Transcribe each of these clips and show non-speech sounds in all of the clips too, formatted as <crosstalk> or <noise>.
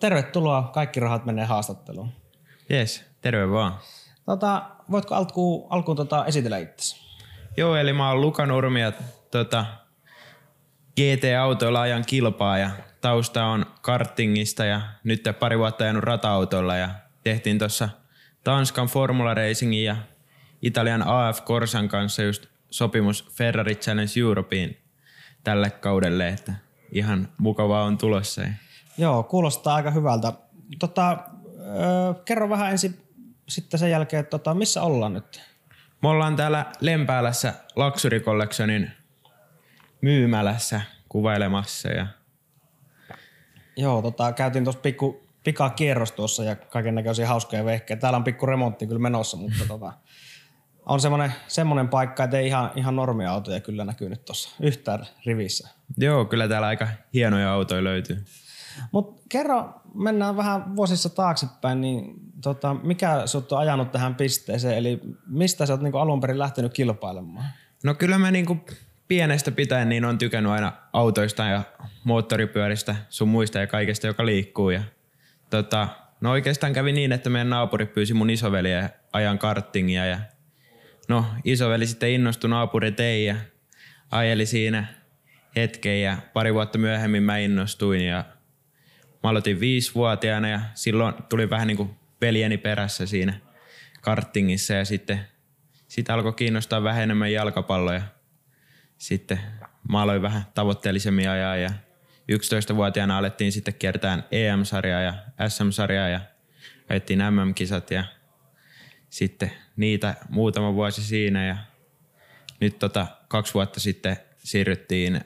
tervetuloa. Kaikki rahat menee haastatteluun. Jes, terve vaan. Tota, voitko alkuun, alkuun tota, esitellä itsesi? Joo, eli mä oon Luka Nurmi ja tota, GT-autoilla ajan kilpaa ja tausta on kartingista ja nyt pari vuotta ajanut rata-autoilla ja tehtiin tuossa Tanskan Formula Racingin ja Italian AF Corsan kanssa just sopimus Ferrari Challenge Europeen tälle kaudelle, että ihan mukavaa on tulossa. Joo, kuulostaa aika hyvältä. Tota, öö, kerro vähän ensin sitten sen jälkeen, että tota, missä ollaan nyt? Me ollaan täällä Lempäälässä Luxury Collectionin myymälässä kuvailemassa. Ja... Joo, tota, käytiin tuossa pikku pika kierros tuossa ja kaiken näköisiä hauskoja vehkeitä. Täällä on pikku remontti kyllä menossa, mutta <laughs> tota, on semmoinen, semmoinen paikka, että ei ihan, ihan normiautoja kyllä näkynyt tuossa yhtään rivissä. Joo, kyllä täällä aika hienoja autoja löytyy. Mutta kerro, mennään vähän vuosissa taaksepäin, niin tota, mikä sut on ajanut tähän pisteeseen, eli mistä sä oot niinku alun perin lähtenyt kilpailemaan? No kyllä mä niinku pienestä pitäen niin on tykännyt aina autoista ja moottoripyöristä, sun muista ja kaikesta, joka liikkuu. Ja, tota, no oikeastaan kävi niin, että meidän naapuri pyysi mun isoveliä ajan karttingia ja no isoveli sitten innostui naapuri tei ja ajeli siinä hetken ja pari vuotta myöhemmin mä innostuin ja mä aloitin viisivuotiaana ja silloin tuli vähän niin kuin veljeni perässä siinä karttingissa ja sitten siitä alkoi kiinnostaa vähän enemmän jalkapalloja. Sitten mä aloin vähän tavoitteellisemmin ajaa ja 11-vuotiaana alettiin sitten kiertää EM-sarjaa ja SM-sarjaa ja ajettiin MM-kisat ja sitten niitä muutama vuosi siinä ja nyt tota, kaksi vuotta sitten siirryttiin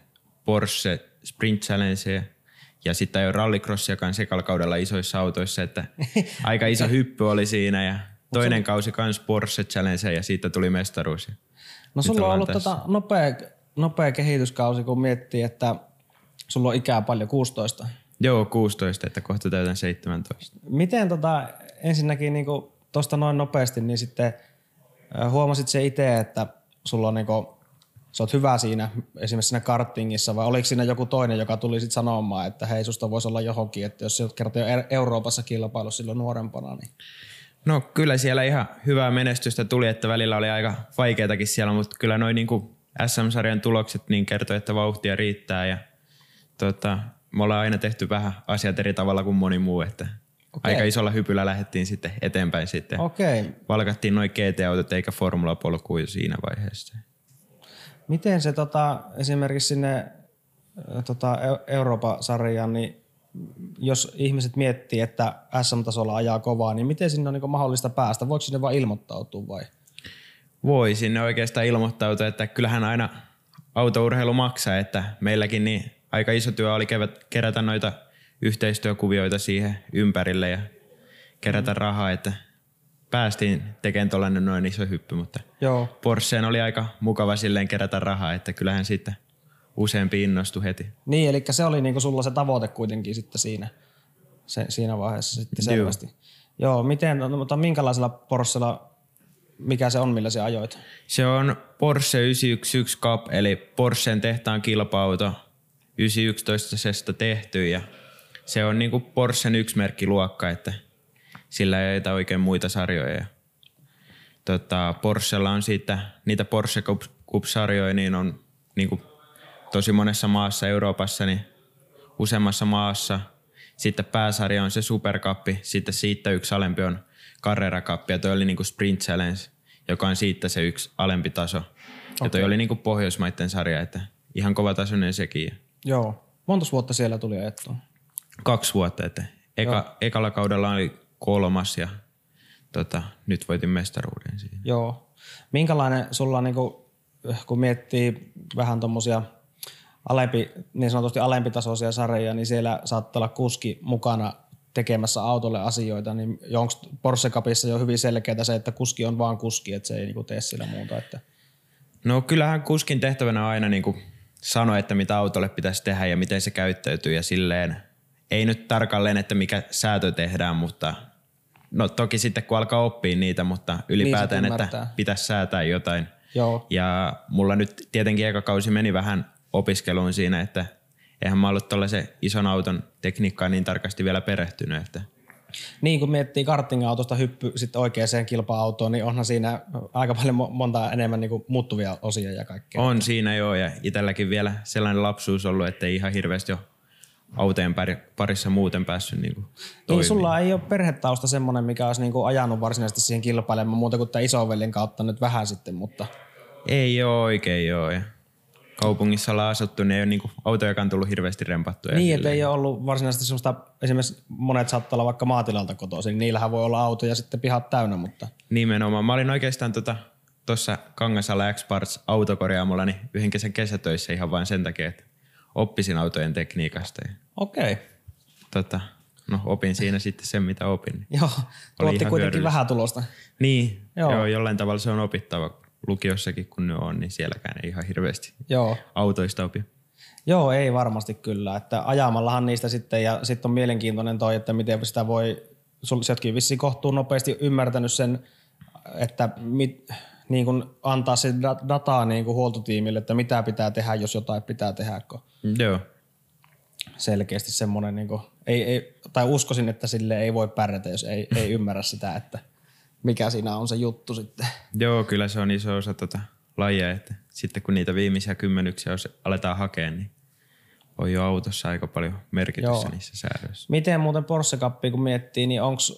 Porsche Sprint Challengeen ja sitten jo rallycrossiakaan sekalla kaudella isoissa autoissa, että <laughs> aika iso hyppy oli siinä ja toinen kausi kans Porsche Challenge ja siitä tuli mestaruus. No sulla on ollut tota nopea, nopea kehityskausi, kun miettii, että sulla on ikää paljon, 16. Joo, 16, että kohta täytän 17. Miten tota, ensinnäkin niin tuosta noin nopeasti, niin sitten huomasit se itse, että sulla on niinku sä oot hyvä siinä, esimerkiksi siinä kartingissa, vai oliko siinä joku toinen, joka tuli sitten sanomaan, että hei, susta voisi olla johonkin, että jos sä oot kerta jo Euroopassa kilpailu silloin nuorempana, niin... No kyllä siellä ihan hyvää menestystä tuli, että välillä oli aika vaikeatakin siellä, mutta kyllä noin niin SM-sarjan tulokset niin kertoi, että vauhtia riittää ja tota, me ollaan aina tehty vähän asiat eri tavalla kuin moni muu, että okay. aika isolla hypyllä lähdettiin sitten eteenpäin sitten. Okay. Valkattiin noin GT-autot eikä formulapolkuja siinä vaiheessa. Miten se tota, esimerkiksi sinne tota, Euroopan sarjaan, niin jos ihmiset miettii, että SM-tasolla ajaa kovaa, niin miten sinne on niin mahdollista päästä? Voiko sinne vain ilmoittautua vai? Voi sinne oikeastaan ilmoittautua, että kyllähän aina autourheilu maksaa, että meilläkin niin aika iso työ oli kerätä noita yhteistyökuvioita siihen ympärille ja kerätä rahaa, että päästiin tekemään tuollainen noin iso hyppy, mutta Joo. Porscheen oli aika mukava silleen kerätä rahaa, että kyllähän siitä useampi innostui heti. Niin, eli se oli niinku sulla se tavoite kuitenkin sitten siinä, se, siinä vaiheessa sitten selvästi. Joo, Joo miten, no, mutta minkälaisella Porschella, mikä se on, millä se ajoit? Se on Porsche 911 Cup, eli Porschen tehtaan kilpa-auto 911 tehty ja se on niinku Porschen yksi merkkiluokka, että – sillä ei ole oikein muita sarjoja. Tota, Porschella on siitä, niitä Porsche Cup-sarjoja, niin on niin kuin tosi monessa maassa Euroopassa, niin useammassa maassa. Sitten pääsarja on se superkappi, sitten siitä yksi alempi on Carrera Cup, ja toi oli niin kuin Sprint Challenge, joka on siitä se yksi alempi taso. Okay. Ja toi oli niin kuin Pohjoismaiden sarja, että ihan kova tasoinen sekin. Joo. Monta vuotta siellä tuli ajettua? Kaksi vuotta, että eka, ekalla kaudella oli kolmas ja tota, nyt voitin mestaruuden siinä. Joo. Minkälainen sulla on, niin kuin, kun miettii vähän tuommoisia alempi, niin sanotusti alempitasoisia sarjoja, niin siellä saattaa olla kuski mukana tekemässä autolle asioita, niin onko Porsche Cupissa jo hyvin selkeää se, että kuski on vaan kuski, että se ei niinku tee sillä muuta? Että... No kyllähän kuskin tehtävänä on aina niinku sanoa, että mitä autolle pitäisi tehdä ja miten se käyttäytyy ja silleen. Ei nyt tarkalleen, että mikä säätö tehdään, mutta No toki sitten kun alkaa oppia niitä, mutta ylipäätään, niin että pitäisi säätää jotain. Joo. Ja mulla nyt tietenkin eka kausi meni vähän opiskeluun siinä, että eihän mä ollut tuollaisen ison auton tekniikkaan niin tarkasti vielä perehtynyt, että Niin, kun miettii karting-autosta hyppy sitten oikeaan kilpa-autoon, niin onhan siinä aika paljon mo- monta enemmän niin kuin muuttuvia osia ja kaikkea. on siinä joo ja itselläkin vielä sellainen lapsuus ollut, että ei ihan hirveästi ole autojen parissa muuten päässyt niin kuin Niin sulla ei ole perhetausta semmoinen, mikä olisi niinku ajanut varsinaisesti siihen kilpailemaan muuta kuin tämä isoveljen kautta nyt vähän sitten, mutta Ei ole oikein joo ja kaupungissa ollaan asuttu, niin ei ole niin kuin autojakaan tullut hirveästi rempattuja. niin, että ei ole ollut varsinaisesti semmoista, esimerkiksi monet saattaa olla vaikka maatilalta kotoisin, niin niillähän voi olla auto ja sitten pihat täynnä, mutta Nimenomaan. Mä olin oikeastaan tuossa tota, Kangasala X-Parts autokorjaamolla niin yhden kesän kesätöissä ihan vain sen takia, että oppisin autojen tekniikasta. Ja, okei. Okay. tota, no opin siinä sitten sen, mitä opin. <laughs> Joo, tuotti kuitenkin vähän tulosta. Niin, Joo. joo. jollain tavalla se on opittava lukiossakin, kun ne on, niin sielläkään ei ihan hirveästi Joo. autoista opi. Joo, ei varmasti kyllä. Että ajamallahan niistä sitten, ja sitten on mielenkiintoinen toi, että miten sitä voi, ootkin vissiin kohtuun nopeasti ymmärtänyt sen, että mit, niin kun antaa se da- dataa niin kun huoltotiimille, että mitä pitää tehdä, jos jotain pitää tehdä, Joo. Selkeästi semmoinen, niin kun, ei, ei, tai uskoisin, että sille ei voi pärjätä, jos ei, ei ymmärrä sitä, että mikä siinä on se juttu sitten. Joo, kyllä se on iso osa tota lajia, että sitten kun niitä viimeisiä kymmenyksiä jos aletaan hakea, niin on jo autossa aika paljon merkitystä Joo. niissä säädöissä. Miten muuten Porsche Cupia kun miettii, niin onks,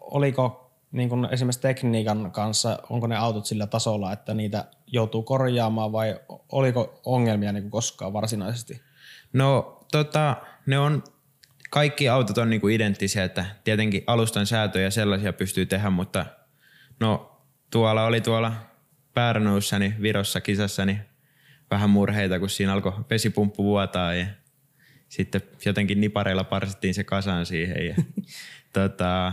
oliko niin kun esimerkiksi tekniikan kanssa, onko ne autot sillä tasolla, että niitä joutuu korjaamaan vai oliko ongelmia niin kuin koskaan varsinaisesti? No tota, ne on, kaikki autot on niinku identtisiä, että tietenkin alustan säätöjä sellaisia pystyy tehdä, mutta no tuolla oli tuolla Pärnuussa, niin Virossa kisassa, niin vähän murheita, kun siinä alkoi vesipumppu vuotaa ja sitten jotenkin nipareilla parsittiin se kasaan siihen ja <laughs> tota,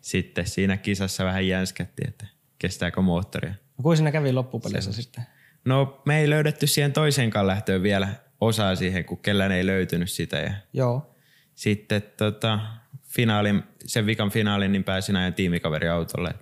sitten siinä kisassa vähän jänskättiin, että kestääkö moottoria. No, kuin siinä kävi loppupeleissä sitten? No me ei löydetty siihen toiseenkaan lähtöön vielä osaa siihen, kun kellään ei löytynyt sitä ja Joo. sitten tota, finaalin, sen vikan finaalin niin pääsin ajan tiimikaveri autolle,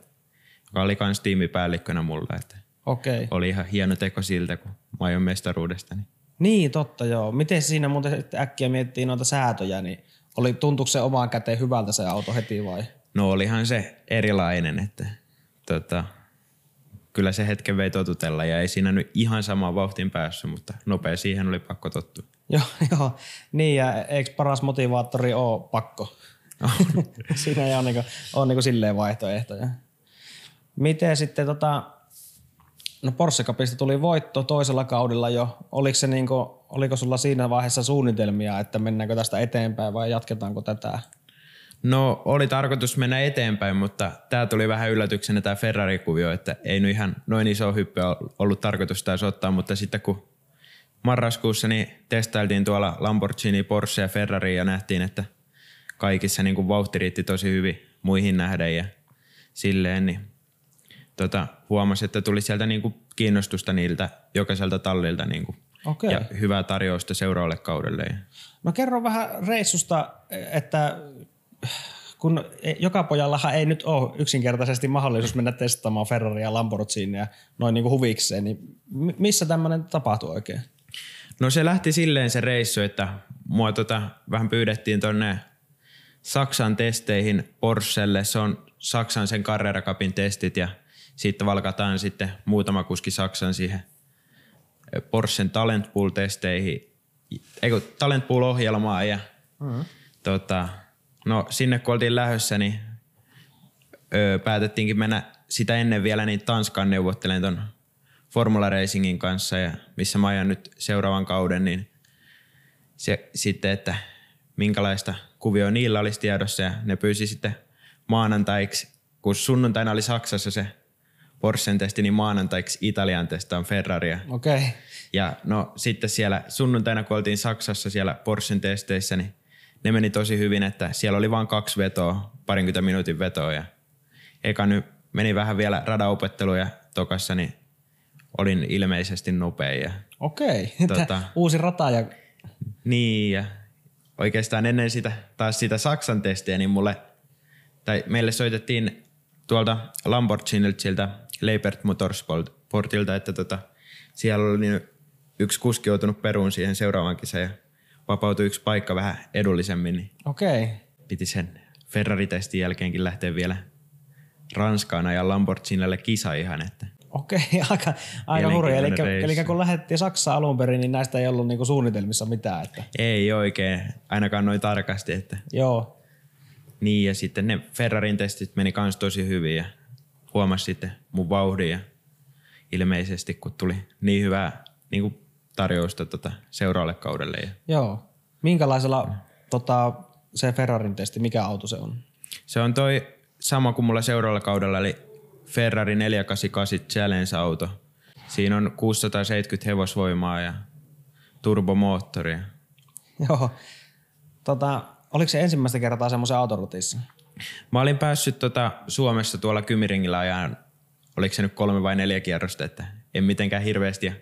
joka oli kans tiimipäällikkönä mulla. Että Okei. Oli ihan hieno teko siltä, kun mä ajoin mestaruudesta. Niin. Niin, totta joo. Miten siinä muuten äkkiä miettii noita säätöjä, niin oli, tuntuuko se omaan käteen hyvältä se auto heti vai? No olihan se erilainen, että tota, kyllä se hetken vei totutella ja ei siinä nyt ihan samaan vauhtiin päässyt, mutta nopea siihen oli pakko tottua. <laughs> Joo, joo. Niin ja eikö paras motivaattori ole pakko? <laughs> Siinä ei ole, niinku, ole niinku silleen vaihtoehtoja. Miten sitten tota, no Porsche Cupista tuli voitto toisella kaudella jo. Oliko, se niinku, oliko sulla siinä vaiheessa suunnitelmia, että mennäänkö tästä eteenpäin vai jatketaanko tätä? No oli tarkoitus mennä eteenpäin, mutta tämä tuli vähän yllätyksenä tämä Ferrari-kuvio, että ei nyt ihan noin iso hyppy ollut tarkoitus taas ottaa, mutta sitten kun marraskuussa niin testailtiin tuolla Lamborghini, Porsche ja Ferrari ja nähtiin, että kaikissa niin kuin vauhti riitti tosi hyvin muihin nähden ja silleen, niin tota, huomasi, että tuli sieltä niin kuin kiinnostusta niiltä jokaiselta tallilta niin kuin, Okei. ja hyvää tarjousta seuraavalle kaudelle. Ja No kerro vähän reissusta, että kun joka pojallahan ei nyt ole yksinkertaisesti mahdollisuus mennä testaamaan Ferraria ja Lamborghinia noin niin kuin huvikseen, niin mi- missä tämmöinen tapahtui oikein? No se lähti silleen se reissu, että mua tota, vähän pyydettiin tonne Saksan testeihin Porschelle. Se on Saksan sen Carrera Cupin testit ja siitä valkataan sitten muutama kuski Saksan siihen Porschen Talent Pool-testeihin, eikö Talent Pool-ohjelmaan ja mm-hmm. tota, no sinne kun oltiin lähdössä, niin öö, päätettiinkin mennä sitä ennen vielä niin Tanskaan neuvottelen ton Formula Racingin kanssa, ja missä mä ajan nyt seuraavan kauden, niin se sitten, että minkälaista kuvioa niillä olisi tiedossa, ja ne pyysi sitten maanantaiksi, kun sunnuntaina oli Saksassa se Porschen testi, niin maanantaiksi Italian testaan Ferraria. Okei. Okay. Ja no sitten siellä sunnuntaina, kun oltiin Saksassa siellä Porschen testeissä, niin ne meni tosi hyvin, että siellä oli vain kaksi vetoa, parinkymmentä minuutin vetoa. Ja eka nyt meni vähän vielä radaopetteluja tokassa, niin olin ilmeisesti nopea. Ja, Okei. <laughs> Tota- Uusi rata ja... niin, ja oikeastaan ennen sitä, taas sitä Saksan testiä, niin mulle, tai meille soitettiin tuolta Lamborghinilta siltä Leipert Motorsportilta, että tota, siellä oli yksi kuski joutunut peruun siihen seuraavan kisaan ja vapautui yksi paikka vähän edullisemmin, niin Okei. Okay. piti sen Ferrari-testin jälkeenkin lähteä vielä Ranskaan ja Lamborghinille kisa ihan, että Okei, <laughs> aika, aika hurja. Eli, eli kun lähdettiin Saksaan alun perin, niin näistä ei ollut niinku suunnitelmissa mitään. Että, ei oikein ainakaan noin tarkasti, että joo, niin ja sitten ne Ferrarin testit meni kans tosi hyvin ja huomasi sitten mun vauhdin ja ilmeisesti kun tuli niin hyvää niin kuin tarjousta tota seuraavalle kaudelle ja joo. Minkälaisella tota, se Ferrarin testi, mikä auto se on? Se on toi sama kuin mulla seuraavalla kaudella, eli Ferrari 488 Challenge-auto. Siinä on 670 hevosvoimaa ja turbomoottori. Joo. Tota, oliko se ensimmäistä kertaa semmoisen autorutissa? Mä olin päässyt tota Suomessa tuolla Kymiringillä ajan, oliko se nyt kolme vai neljä kierrosta, että en mitenkään hirveästi.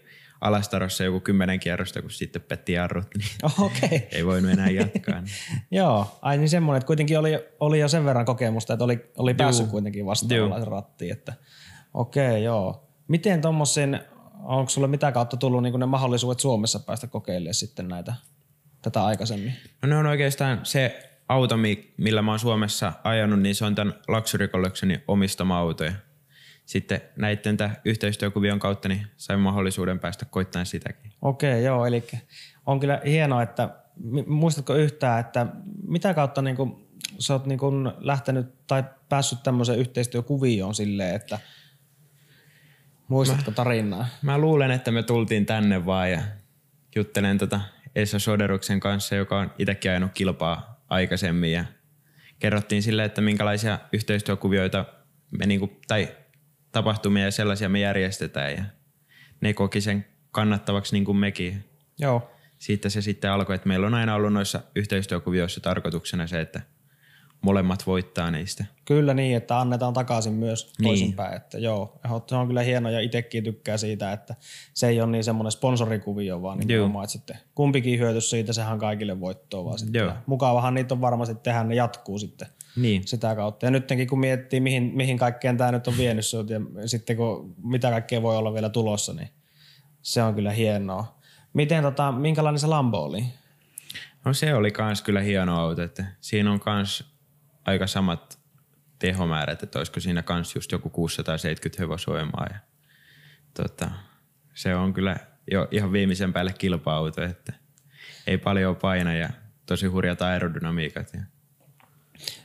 Alastarossa joku kymmenen kierrosta, kun sitten petti jarrut, niin. <laughs> Okay. ei voinut enää jatkaa. Niin. <laughs> Joo, ai niin semmoinen, että kuitenkin oli, oli jo sen verran kokemusta, että oli, oli päässyt kuitenkin vastaavanlaisen rattiin. Että, okei, okay, joo. Miten tuommoisen, onko sulle mitä kautta tullut niin ne mahdollisuudet Suomessa päästä kokeilemaan sitten näitä, tätä aikaisemmin? No ne on oikeastaan se auto, mi- millä mä oon Suomessa ajanut, niin se on tämän Luxury Collectionin omistama auto. Sitten näiden yhteistyökuvion kautta niin sain mahdollisuuden päästä koittamaan sitäkin. Okei, okay, joo, eli on kyllä hienoa, että muistatko yhtään, että mitä kautta niin kuin, sä oot niin kuin lähtenyt tai päässyt tämmöiseen yhteistyökuvioon silleen, että muistatko tarinaa? Mä luulen, että me tultiin tänne vaan ja juttelen tota Esa Soderuksen kanssa, joka on itsekin ajanut kilpaa aikaisemmin ja kerrottiin sille, että minkälaisia yhteistyökuvioita me niinku, tai tapahtumia ja sellaisia me järjestetään ja ne koki sen kannattavaksi niin kuin mekin. Joo, Siitä se sitten alkoi, että meillä on aina ollut noissa yhteistyökuvioissa tarkoituksena se, että molemmat voittaa niistä. kyllä niin, että annetaan takaisin myös Niin. toisinpäin. Että joo, se on kyllä hieno ja itsekin tykkää siitä, että se ei ole niin semmoinen sponsorikuvio, vaan niin oma, että sitten kumpikin hyöty siitä, sehän kaikille voittoa vaan sitten. Joo. Mukavahan niitä on varmasti tehdä, ne jatkuu sitten Niin. sitä kautta. Ja nytkin kun miettii, mihin, mihin kaikkeen tämä nyt on vienyt sut ja sitten kun mitä kaikkea voi olla vielä tulossa, niin se on kyllä hienoa. Miten tota, minkälainen se Lambo oli? No se oli kans kyllä hieno auto, että siinä on kans aika samat tehomäärät, että olisiko siinä kans just joku 670 hevosvoimaa ja tota, se on kyllä jo ihan viimeisen päälle kilpa-auto, että ei paljon paina ja tosi hurjat aerodynamiikat. Ja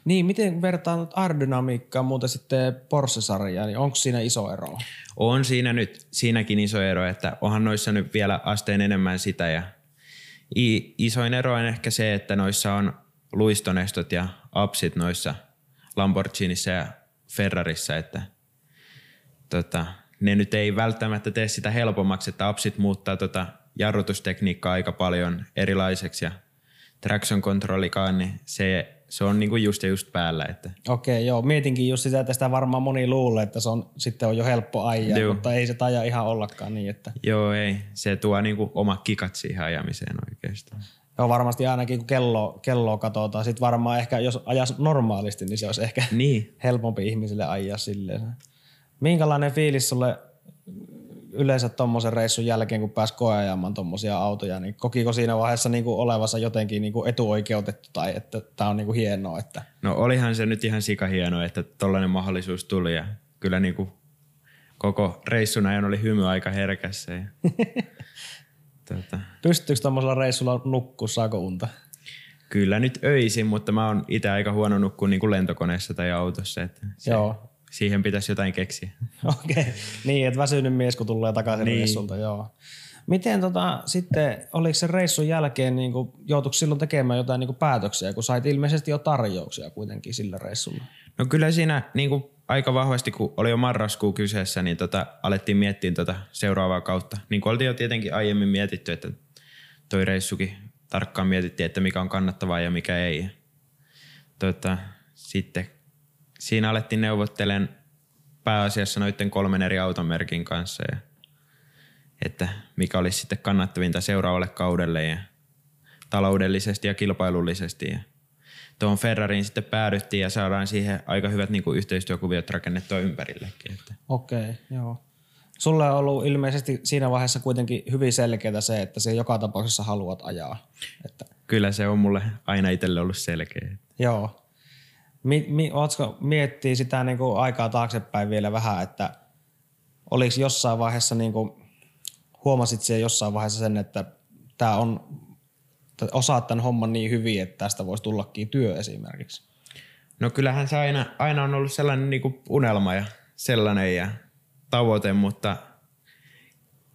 Niin, miten vertaan aerodynamiikkaa muuten sitten Porsche-sarjaan, niin onko siinä iso ero? on siinä nyt siinäkin iso ero, että onhan noissa nyt vielä asteen enemmän sitä ja isoin ero on ehkä se, että noissa on luistonestot ja apsit noissa Lamborghinissä ja Ferrarissa, että tota, ne nyt ei välttämättä tee sitä helpommaksi, että apsit muuttaa tota jarrutustekniikkaa aika paljon erilaiseksi ja traction controllikaan, niin se, se on niinku just ja just päällä, että Okei, joo. Mietinkin just sitä, että sitä varmaan moni luulee, että se on sitten on jo helppo ajaa, Joo. mutta ei se taja ihan ollakaan niin, että joo ei, se tuo niinku omat kikat siihen ajamiseen oikeastaan. joo, varmasti ainakin kun kello, kelloa katsotaan, sitten varmaan ehkä jos ajas normaalisti, niin se olisi ehkä Niin, helpompi ihmisille ajaa silleen. Minkälainen fiilis sulle yleensä tuommoisen reissun jälkeen, kun pääsi koeajamaan tuommoisia autoja, niin kokiko siinä vaiheessa niin kuin olevansa jotenkin niin kuin etuoikeutettu tai että tämä on niin kuin hienoa, että No olihan se nyt ihan sika hienoa, että tollainen mahdollisuus tuli ja kyllä niinku koko reissun ajan oli hymy aika herkässä. Ja, <laughs> tota, pystyykö tuommoisella reissulla nukkua, saako unta? kyllä nyt öisin, mutta mä oon itse aika huono nukkua niinku lentokoneessa tai autossa, että se, Joo. Siihen pitäisi jotain keksiä. <laughs> Okei, okay. niin, että väsynyt mies kun tulee takaisin niin. Niin. reissulta, joo. Miten tota, sitten, oliko se reissun jälkeen, niin kuin, joutuiko silloin tekemään jotain niin kuin päätöksiä, kun sait ilmeisesti jo tarjouksia kuitenkin sillä reissulla? No kyllä siinä niinku aika vahvasti, kun oli jo marraskuu kyseessä, niin tota, alettiin miettiä tota seuraavaa kautta. Niin kuin oltiin jo tietenkin aiemmin mietitty, että toi reissukin tarkkaan mietittiin, että mikä on kannattavaa ja mikä ei. Tota, sitten siinä alettiin neuvottelemaan pääasiassa noiden kolmen eri automerkin kanssa, ja, että mikä olisi sitten kannattavinta seuraavalle kaudelle ja taloudellisesti ja kilpailullisesti. Ja tuohon Ferrariin sitten päädyttiin ja saadaan siihen aika hyvät niin kuin yhteistyökuviot rakennettua ympärillekin. Että. Okei, okay, joo. sulle on ollut ilmeisesti siinä vaiheessa kuitenkin hyvin selkeää se, että se joka tapauksessa haluat ajaa. Että, Kyllä se on mulle aina itselle ollut selkeä. joo. Mi, mi, ootko miettiä sitä niin kuin aikaa taaksepäin vielä vähän, että oliko jossain vaiheessa, niin kuin, huomasit siellä jossain vaiheessa sen, että tämä on, osaat tämän homman niin hyvin, että tästä voisi tullakin työ esimerkiksi? No kyllähän se aina, aina on ollut sellainen niin kuin unelma ja sellainen ja tavoite, mutta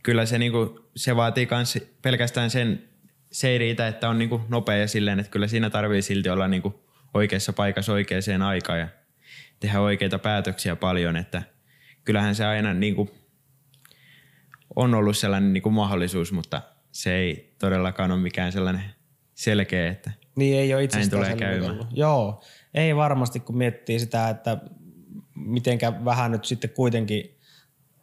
kyllä se, niin kuin, se vaatii myös pelkästään sen, se ei riitä, että on niin kuin nopea ja silleen, että kyllä siinä tarvii silti olla niin kuin oikeassa paikassa oikeaan aikaan ja tehdä oikeita päätöksiä paljon, että kyllähän se aina niin kuin on ollut sellainen niin kuin mahdollisuus, mutta se ei todellakaan ole mikään sellainen selkeä, että Niin ei ole Näin tulee käymään. ollut. Joo, ei varmasti kun miettii sitä, että mitenkä vähän nyt sitten kuitenkin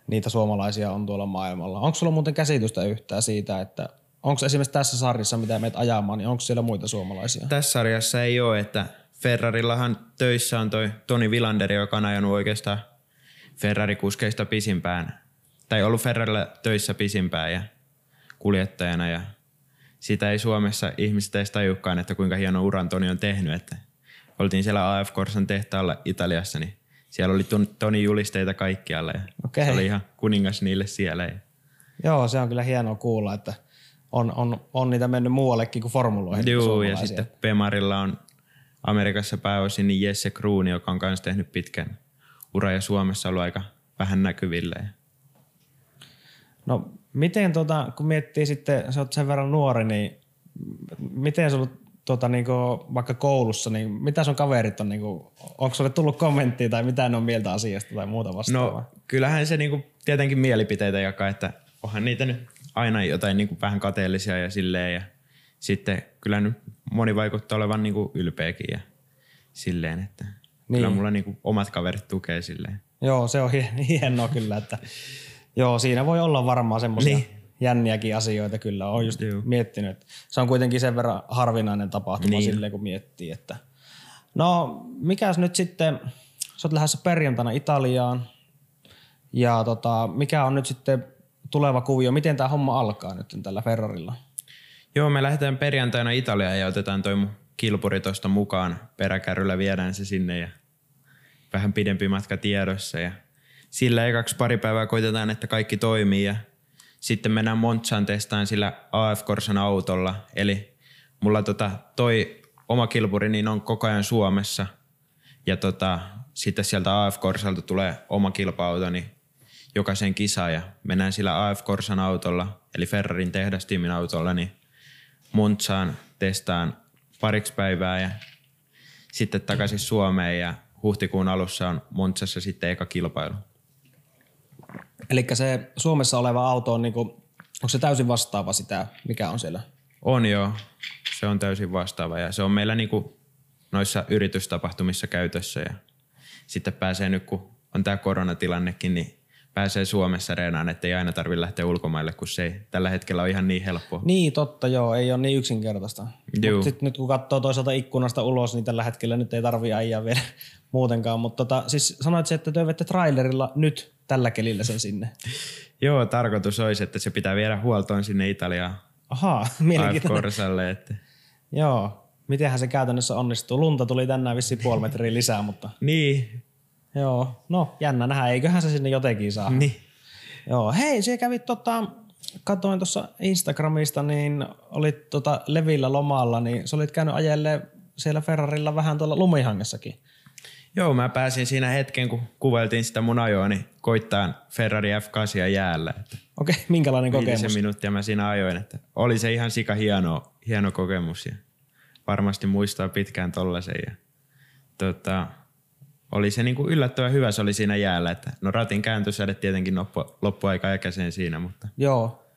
niitä suomalaisia on tuolla maailmalla. Onko sulla muuten käsitystä yhtään siitä, että onko esimerkiksi tässä sarjassa, mitä meet ajamaan, niin onko siellä muita suomalaisia? tässä sarjassa ei ole, että Ferrarillahan töissä on toi Toni Vilanderi, joka on ajanut oikeastaan Ferrari-kuskeista pisimpään. Tai ollut Ferrarilla töissä pisimpään ja kuljettajana ja sitä ei Suomessa ihmiset edes tajukaan, että kuinka hieno uran Toni on tehnyt. Että oltiin siellä AF Corsan tehtaalla Italiassa, niin siellä oli Ton- Toni julisteita kaikkialla ja Okei. se oli ihan kuningas niille siellä. Ja Joo, se on kyllä hienoa kuulla, että on, on, on niitä mennyt muuallekin kuin formuloihin. Joo, ja sitten Pemarilla on Amerikassa pääosin niin Jesse Kruun, joka on myös tehnyt pitkän ura ja Suomessa ollut aika vähän näkyvillä. Ja No miten tota, kun miettii sitten, sä oot sen verran nuori, niin miten sulla tota, niinku, vaikka koulussa, niin mitä sun kaverit on, niinku, onko sulle tullut kommenttia tai mitä ne on mieltä asiasta tai muuta vastaavaa? No kyllähän se niinku tietenkin mielipiteitä jakaa, että onhan niitä nyt aina jotain niinku vähän kateellisia ja silleen. Ja sitten kyllä nyt moni vaikuttaa olevan niinku ylpeäkin ja silleen, että niin. kyllä Niin. mulla niinku omat kaverit tukee silleen. Joo, se on hie- hienoa kyllä, että joo, siinä voi olla varmaan semmoisia Niin. niin. jänniäkin asioita kyllä. Olen just Joo. miettinyt, että se on kuitenkin sen verran harvinainen tapahtuma Niin. niin. silleen, kun miettii, että no mikäs nyt sitten, sä oot lähdössä perjantaina Italiaan ja tota, mikä on nyt sitten tuleva kuvio, miten tämä homma alkaa nyt tällä Ferrarilla? Joo, me lähdetään perjantaina Italiaan ja otetaan toi kilpuri tosta mukaan. Peräkärryllä viedään se sinne ja vähän pidempi matka tiedossa. Ja sillä ekaksi pari päivää koitetaan, että kaikki toimii ja sitten mennään Montsaan testaan sillä AF Corsan autolla. Eli mulla tota, toi oma kilpuri niin on koko ajan Suomessa ja tota, sitten sieltä AF Corsalta tulee oma kilpa-auto niin jokaisen kisaan ja mennään sillä AF Corsan autolla, eli Ferrarin tehdastiimin autolla, niin Montsaan testaan pariksi päivää ja sitten takaisin Suomeen ja huhtikuun alussa on Montsassa sitten eka kilpailu. Eli se Suomessa oleva auto on niinku, onko se täysin vastaava sitä, mikä on siellä? On jo, se on täysin vastaava ja se on meillä niinku noissa yritystapahtumissa käytössä ja sitten pääsee nyt, kun on tämä koronatilannekin, niin pääsee Suomessa reenaan, ettei aina tarvitse lähteä ulkomaille, kun se ei tällä hetkellä ole ihan niin helppoa. Niin, totta, joo, ei ole niin yksinkertaista. Mutta sitten nyt kun katsoo toisaalta ikkunasta ulos, niin tällä hetkellä nyt ei tarvii ajaa vielä <laughs> muutenkaan. Mutta tota, siis sanoit se, että te vette trailerilla nyt tällä kelillä sen sinne. <laughs> Joo, tarkoitus olisi, että se pitää viedä huoltoon sinne Italiaan Ahaa, <laughs> mielenkiintoinen. Että Joo, mitenhän se käytännössä onnistuu. Lunta tuli tänään vissiin puoli metriä lisää, mutta niin, joo, no jännä nähdä, eiköhän se sinne jotenkin saa. niin. Joo, hei, se kävi tota, katoin tuossa Instagramista, niin olit tota Levillä lomalla, niin sä olit käynyt ajelle siellä Ferrarilla vähän tuolla lumihangessakin. Joo, mä pääsin siinä hetken, kun kuvailtiin sitä mun ajoa, niin koittaa Ferrari F8 jäällä. Että Okei, minkälainen kokemus? minuuttia mä siinä ajoin, että oli se ihan sika hieno, hieno kokemus ja varmasti muistaa pitkään tollasen. Ja, tota, oli se niinku yllättävän hyvä se oli siinä jäällä, että no ratin kääntösäde tietenkin loppu, loppuaika äkäiseen siinä, mutta Joo,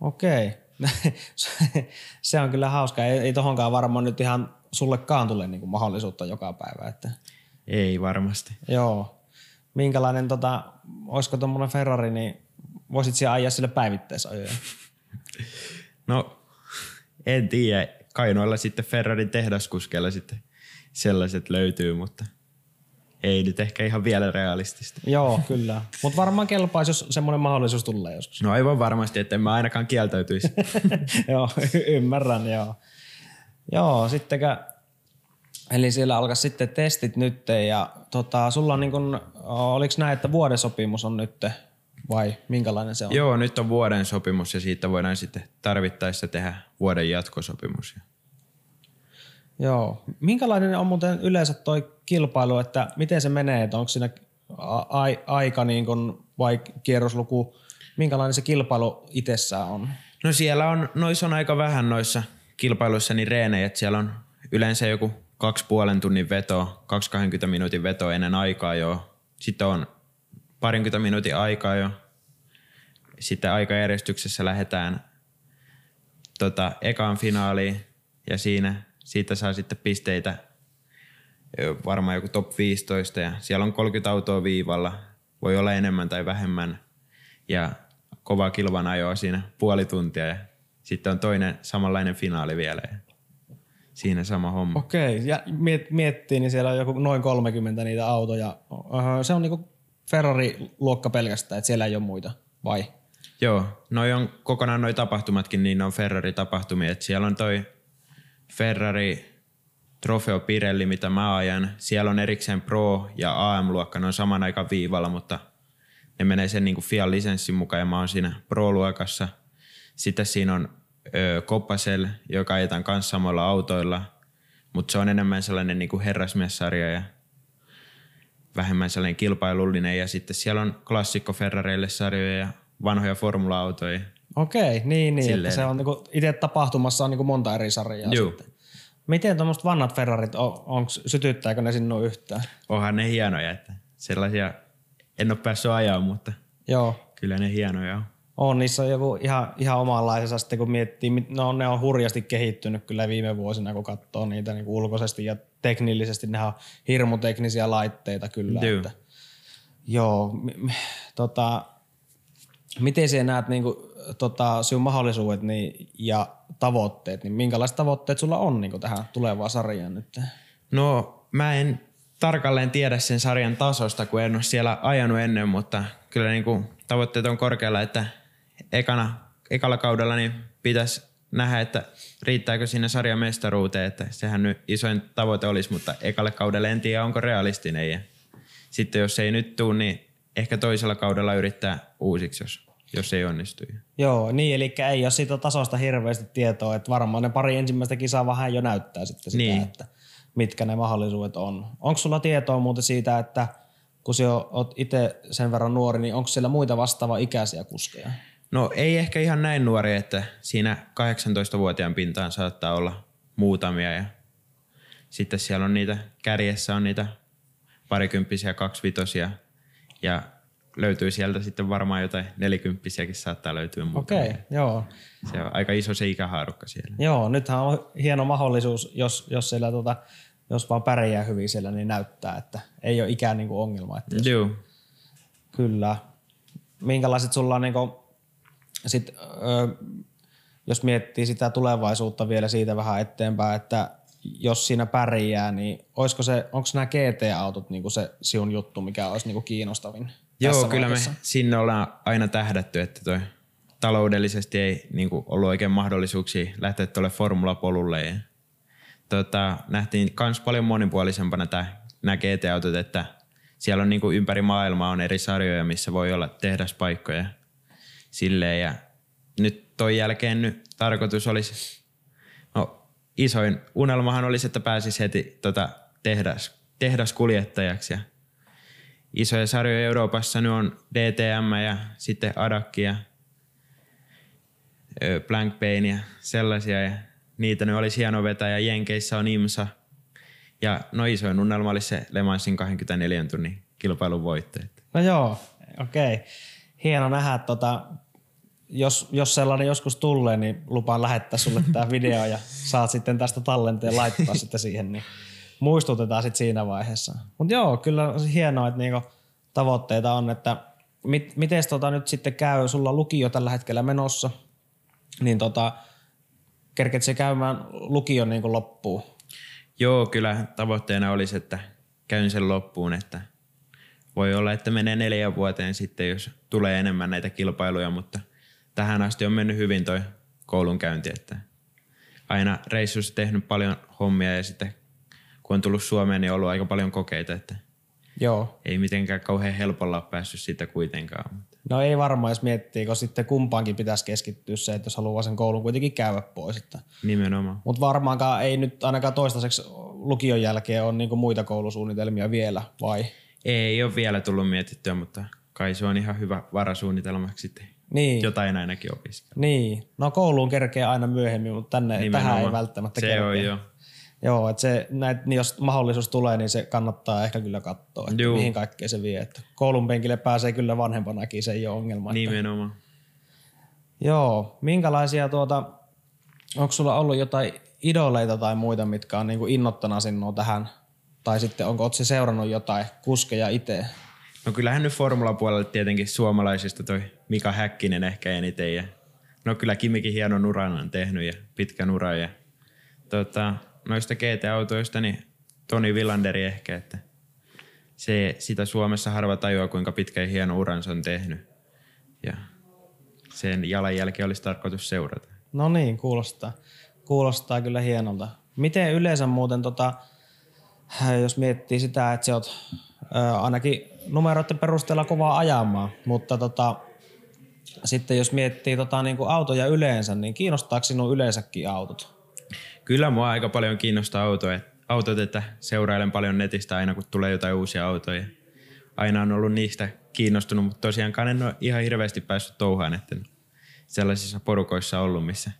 okei. <laughs> se on kyllä hauska. Ei, ei tohonkaan varmaan nyt ihan sullekaan tule niinku mahdollisuutta joka päivä. Että, ei varmasti. joo. Minkälainen, tota, olisiko tuommoinen Ferrari, niin voisit siellä ajaa sille päivittäisajoja? <laughs> No, en tiedä. Kai noilla sitten Ferrarin tehdaskuskeilla sitten sellaiset löytyy, mutta Ei nyt ehkä ihan vielä realistista. Joo, kyllä. Mutta varmaan kelpaisi, jos semmoinen mahdollisuus tulee joskus. No aivan varmasti, että en mä ainakaan kieltäytyisi. <laughs> joo, ymmärrän, joo. Joo, sittenkä, eli siellä alkaa sitten testit nyt ja tota, sulla on niin kun, oliko näin, että vuoden sopimus on nyt vai minkälainen se on? Joo, nyt on vuoden sopimus ja siitä voidaan sitten tarvittaessa tehdä vuoden jatkosopimus. Joo. Minkälainen on muuten yleensä toi kilpailu, että miten se menee, että onko siinä a- aika niin kun, vai kierrosluku, minkälainen se kilpailu itsessään on? No siellä on, noissa on aika vähän noissa kilpailuissa niin reenejä, että siellä on yleensä joku kaksi puolen tunnin veto, 20 minuutin veto ennen aikaa jo. Sitten on parinkymmentä minuutin aikaa jo. Sitten aikajärjestyksessä lähdetään tota, ekaan finaaliin ja siinä siitä saa sitten pisteitä varmaan joku top 15 ja siellä on 30 autoa viivalla. Voi olla enemmän tai vähemmän ja kova kilvan ajoa siinä puoli tuntia ja sitten on toinen samanlainen finaali vielä ja siinä sama homma. Okei, ja miet, miettii, niin siellä on joku noin 30 niitä autoja. Se on niinku Ferrari-luokka pelkästään, että siellä ei ole muita, vai? Joo, noi on kokonaan noi tapahtumatkin, niin ne on Ferrari-tapahtumia. Et siellä on toi Ferrari Trofeo Pirelli, mitä mä ajan. Siellä on erikseen Pro ja AM-luokka, ne on saman aikaan viivalla, mutta ne menee sen niin Fian lisenssin mukaan ja mä oon siinä Pro-luokassa. Sitten siinä on ö, Coppasel, joka ajetaan kanssa samoilla autoilla, mutta se on enemmän sellainen niin kuin herrasmiessarja ja vähemmän sellainen kilpailullinen. Ja sitten siellä on klassikko Ferrareille sarjoja ja vanhoja formula-autoja. Okei, niin, niin että se on niinku, itse tapahtumassa on niinku monta eri sarjaa Juu. sitten. Miten tuommoiset vannat Ferrarit, on, onks, sytyttääkö ne sinua yhtään? Onhan ne hienoja, että sellaisia en ole päässyt ajaa, mutta Joo. kyllä ne hienoja on. On, niissä on joku ihan, ihan omanlaisensa sitten kun miettii, no ne on hurjasti kehittynyt kyllä viime vuosina, kun katsoo niitä niin ulkoisesti ja teknillisesti, ne on hirmuteknisiä laitteita kyllä. Joo. Että, joo, tota, miten sinä näet niin kuin, tota, sinun mahdollisuudet niin, ja tavoitteet, niin minkälaiset tavoitteet sulla on niin kuin tähän tulevaan sarjaan nyt? No mä en tarkalleen tiedä sen sarjan tasosta, kun en ole siellä ajanut ennen, mutta kyllä niin kuin tavoitteet on korkealla, että ekana, ekalla kaudella niin pitäisi nähdä, että riittääkö sinne sarjan mestaruuteen, että sehän nyt isoin tavoite olisi, mutta ekalle kaudelle en tiedä, onko realistinen. Ja sitten jos ei nyt tule, niin ehkä toisella kaudella yrittää uusiksi, jos, jos ei onnistu. Joo, niin, eli ei ole siitä tasosta hirveästi tietoa, että varmaan ne pari ensimmäistä kisaa vähän jo näyttää sitten sitä, niin. että mitkä ne mahdollisuudet on. Onko sulla tietoa muuten siitä, että kun sä oot itse sen verran nuori, niin onko siellä muita vastaava ikäisiä kuskeja? No ei ehkä ihan näin nuori, että siinä 18-vuotiaan pintaan saattaa olla muutamia ja sitten siellä on niitä, kärjessä on niitä parikymppisiä, kaksivitosia ja löytyy sieltä sitten varmaan jotain nelikymppisiäkin saattaa löytyä Okei, okay, joo. Se on aika iso se ikähaarukka siellä. Joo, nythän on hieno mahdollisuus, jos, jos siellä tota, jos vaan pärjää hyvin siellä, niin näyttää, että ei ole ikään niin kuin ongelma. Että jos, Joo. Kyllä. Minkälaiset sulla on niin kuin, sit, ö, jos miettii sitä tulevaisuutta vielä siitä vähän eteenpäin, että jos siinä pärjää, niin olisiko se, onko nämä GT-autot niin kuin se sinun juttu, mikä olisi niin kuin kiinnostavin? Joo, kyllä vaiheessa? me sinne ollaan aina tähdätty, että toi taloudellisesti ei niin kuin ollut oikein mahdollisuuksia lähteä tuolle formulapolulle. Ja, tota, nähtiin myös paljon monipuolisempana nämä GT-autot, että siellä on niin kuin ympäri maailmaa on eri sarjoja, missä voi olla tehdaspaikkoja silleen. Ja nyt toi jälkeen nyt tarkoitus olisi, no isoin unelmahan olisi, että pääsisi heti tota tehdas, tehdaskuljettajaksi. Ja isoja sarjoja Euroopassa nyt on DTM ja sitten Adakki ja Blank Pain ja sellaisia. Ja niitä nyt olisi hieno vetää ja Jenkeissä on IMSA. Ja no isoin unelma olisi se Le Mansin 24 tunnin kilpailun voitteet. No joo, okei. Okay. Hieno nähdä, tota, jos, jos sellainen joskus tulee, niin lupaan lähettää sulle tämä video ja saat sitten tästä tallenteen laittaa sitten siihen, niin muistutetaan sitten siinä vaiheessa. Mutta joo, kyllä on hienoa, että niinku tavoitteita on, että mit, miten tota nyt sitten käy, sulla lukio tällä hetkellä menossa, niin tota, kerket se käymään lukion niin kuin loppuun? Joo, kyllä tavoitteena olisi, että käyn sen loppuun, että voi olla, että menee neljän vuoteen sitten, jos tulee enemmän näitä kilpailuja, mutta tähän asti on mennyt hyvin toi koulunkäynti, että aina reissussa tehnyt paljon hommia ja sitten kun on tullut Suomeen, niin on ollut aika paljon kokeita, että Joo. ei mitenkään kauhean helpolla ole päässyt siitä kuitenkaan. No ei varmaan, jos miettii, kun sitten kumpaankin pitäisi keskittyä se, että jos haluaa sen koulun kuitenkin käydä pois. Että. Nimenomaan. Mutta varmaankaan ei nyt ainakaan toistaiseksi lukion jälkeen ole niinku muita koulusuunnitelmia vielä, vai? Ei ole vielä tullut mietittyä, mutta kai se on ihan hyvä varasuunnitelmaksi sitten Niin. jotain ainakin opiskella. Niin. No kouluun kerkee aina myöhemmin, mutta tänne, tähän ei Nimenomaan. välttämättä Se kerkeä. on jo. Joo, että se, näit, niin jos mahdollisuus tulee, niin se kannattaa ehkä kyllä katsoa, että Juu. mihin kaikkeen se vie. Että koulun penkille pääsee kyllä vanhempanakin, se ei ole ongelma. Että, Nimenomaan. joo, minkälaisia tuota, onko sulla ollut jotain idoleita tai muita, mitkä on niinku innottana sinua tähän? Tai sitten onko se seurannut jotain kuskeja itse? No kyllähän nyt formulapuolella tietenkin suomalaisista toi Mika Häkkinen ehkä eniten. Ja, no kyllä Kimikin hienon uran on tehnyt ja pitkän uran. Ja, tota, noista GT-autoista niin Toni Villanderi ehkä, että se, sitä Suomessa harva tajuaa, kuinka pitkä ja hieno uran se on tehnyt. Ja sen jalanjälki olisi tarkoitus seurata. No niin, kuulostaa. Kuulostaa kyllä hienolta. Miten yleensä muuten, tota, jos miettii sitä, että sä oot ää, ainakin numeroiden perusteella kovaa ajamaan, mutta tota, sitten jos miettii tota, niin kuin autoja yleensä, niin kiinnostaako sinun yleensäkin autot? Kyllä mua aika paljon kiinnostaa autoja, autot, että seurailen paljon netistä aina, kun tulee jotain uusia autoja. Aina on ollut niistä kiinnostunut, mutta tosiaankaan en ole ihan hirveästi päässyt touhaan, että sellaisissa porukoissa ollut, missä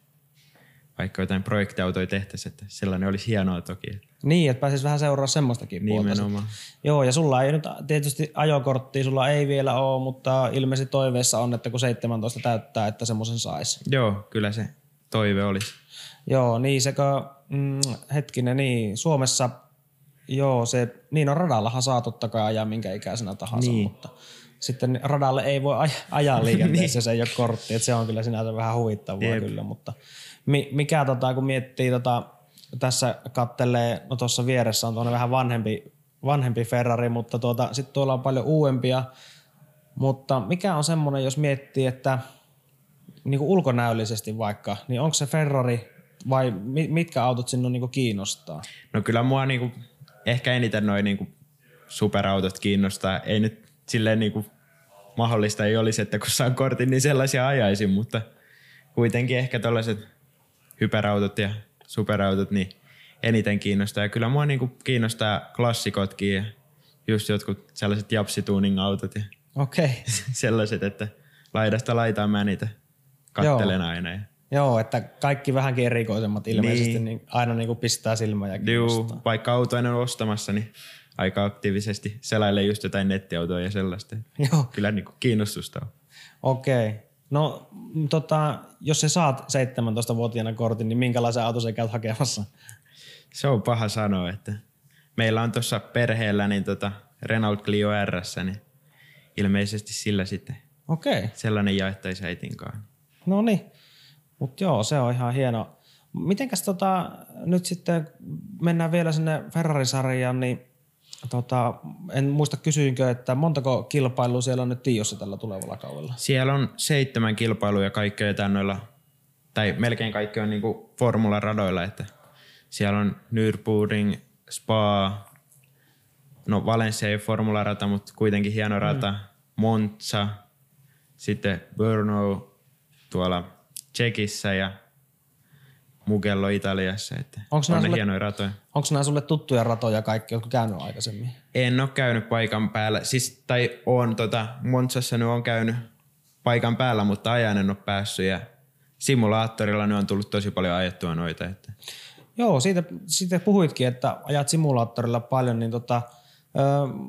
vaikka jotain projektiautoja tehtäisiin, että sellainen olisi hienoa toki. Niin, että pääsis vähän seuraa semmoistakin puolta. Joo, ja sulla ei nyt tietysti ajokorttia, sulla ei vielä ole, mutta ilmeisesti toiveessa on, että kun 17 täyttää, että semmoisen saisi. Joo, kyllä se toive olisi. Joo, niin sekö, mm, hetkinen, niin Suomessa, joo se, niin on radallahan saa totta kai ajaa minkä ikäisenä tahansa, Niin. mutta sitten radalle ei voi aj- ajaa <laughs> liikenteessä, jos ei ole kortti, että se on kyllä sinänsä vähän huvittavaa Jep. kyllä, mutta mi, mikä tota, kun miettii tota, tässä kattelee, no tuossa vieressä on tuonne vähän vanhempi, vanhempi Ferrari, mutta tuota, sitten tuolla on paljon uudempia, mutta mikä on semmoinen, jos miettii, että niin kuin ulkonäöllisesti vaikka, niin onko se Ferrari vai mi- mitkä autot sinun niin kiinnostaa? No kyllä mua niinku, ehkä eniten noin niinku superautot kiinnostaa. Ei nyt silleen niinku mahdollista ei olisi, että kun saan kortin, niin sellaisia ajaisin, mutta kuitenkin ehkä tällaiset hyperautot ja superautot niin eniten kiinnostaa. Ja kyllä mua niinku kiinnostaa klassikotkin ja just jotkut sellaiset japsituning-autot ja. Okay. <laughs> sellaiset, että laidasta laitaan mä niitä kattelen aina. Ja Joo, että kaikki vähänkin erikoisemmat ilmeisesti niin. Niin. Aina niin kuin pistää silmää ja kiinnostaa. vaikka auto en ole ostamassa, niin aika aktiivisesti selailee just jotain nettiautoa ja sellaista. Joo, Kyllä niin kuin kiinnostusta on. okei. Okay. No tota, jos sä saat 17-vuotiaana kortin, niin minkälaisen auton sä käyt hakemassa? Se on paha sanoa, että meillä on tuossa perheellä niin tota Renault Clio RS, niin ilmeisesti sillä sitten Okei. Okay. sellainen jaettaisiin äitinkaan. No niin. Mutta joo, se on ihan hieno. Mitenkäs tota, nyt sitten mennään vielä sinne Ferrari-sarjaan, niin tota, en muista kysyinkö, että montako kilpailua siellä on nyt Tiossa tällä tulevalla kaudella? Siellä on seitsemän kilpailua ja kaikki on noilla, tai melkein kaikki on niinku formularadoilla, että siellä on Nürburgring, Spa, no Valencia ei ole formularata, mutta kuitenkin hieno rata, Monza, sitten Brno tuolla Tsekissä ja Mugello Italiassa, että Onks on ne sulle- hienoja ratoja. Onko nämä sulle tuttuja ratoja kaikki, jotka käynyt aikaisemmin? En ole käynyt paikan päällä, siis, tai on tota, Montsassa nyt on käynyt paikan päällä, mutta ajan en ole päässyt ja simulaattorilla nyt on tullut tosi paljon ajettua noita. Että. Joo, siitä, siitä puhuitkin, että ajat simulaattorilla paljon, niin tota, ö,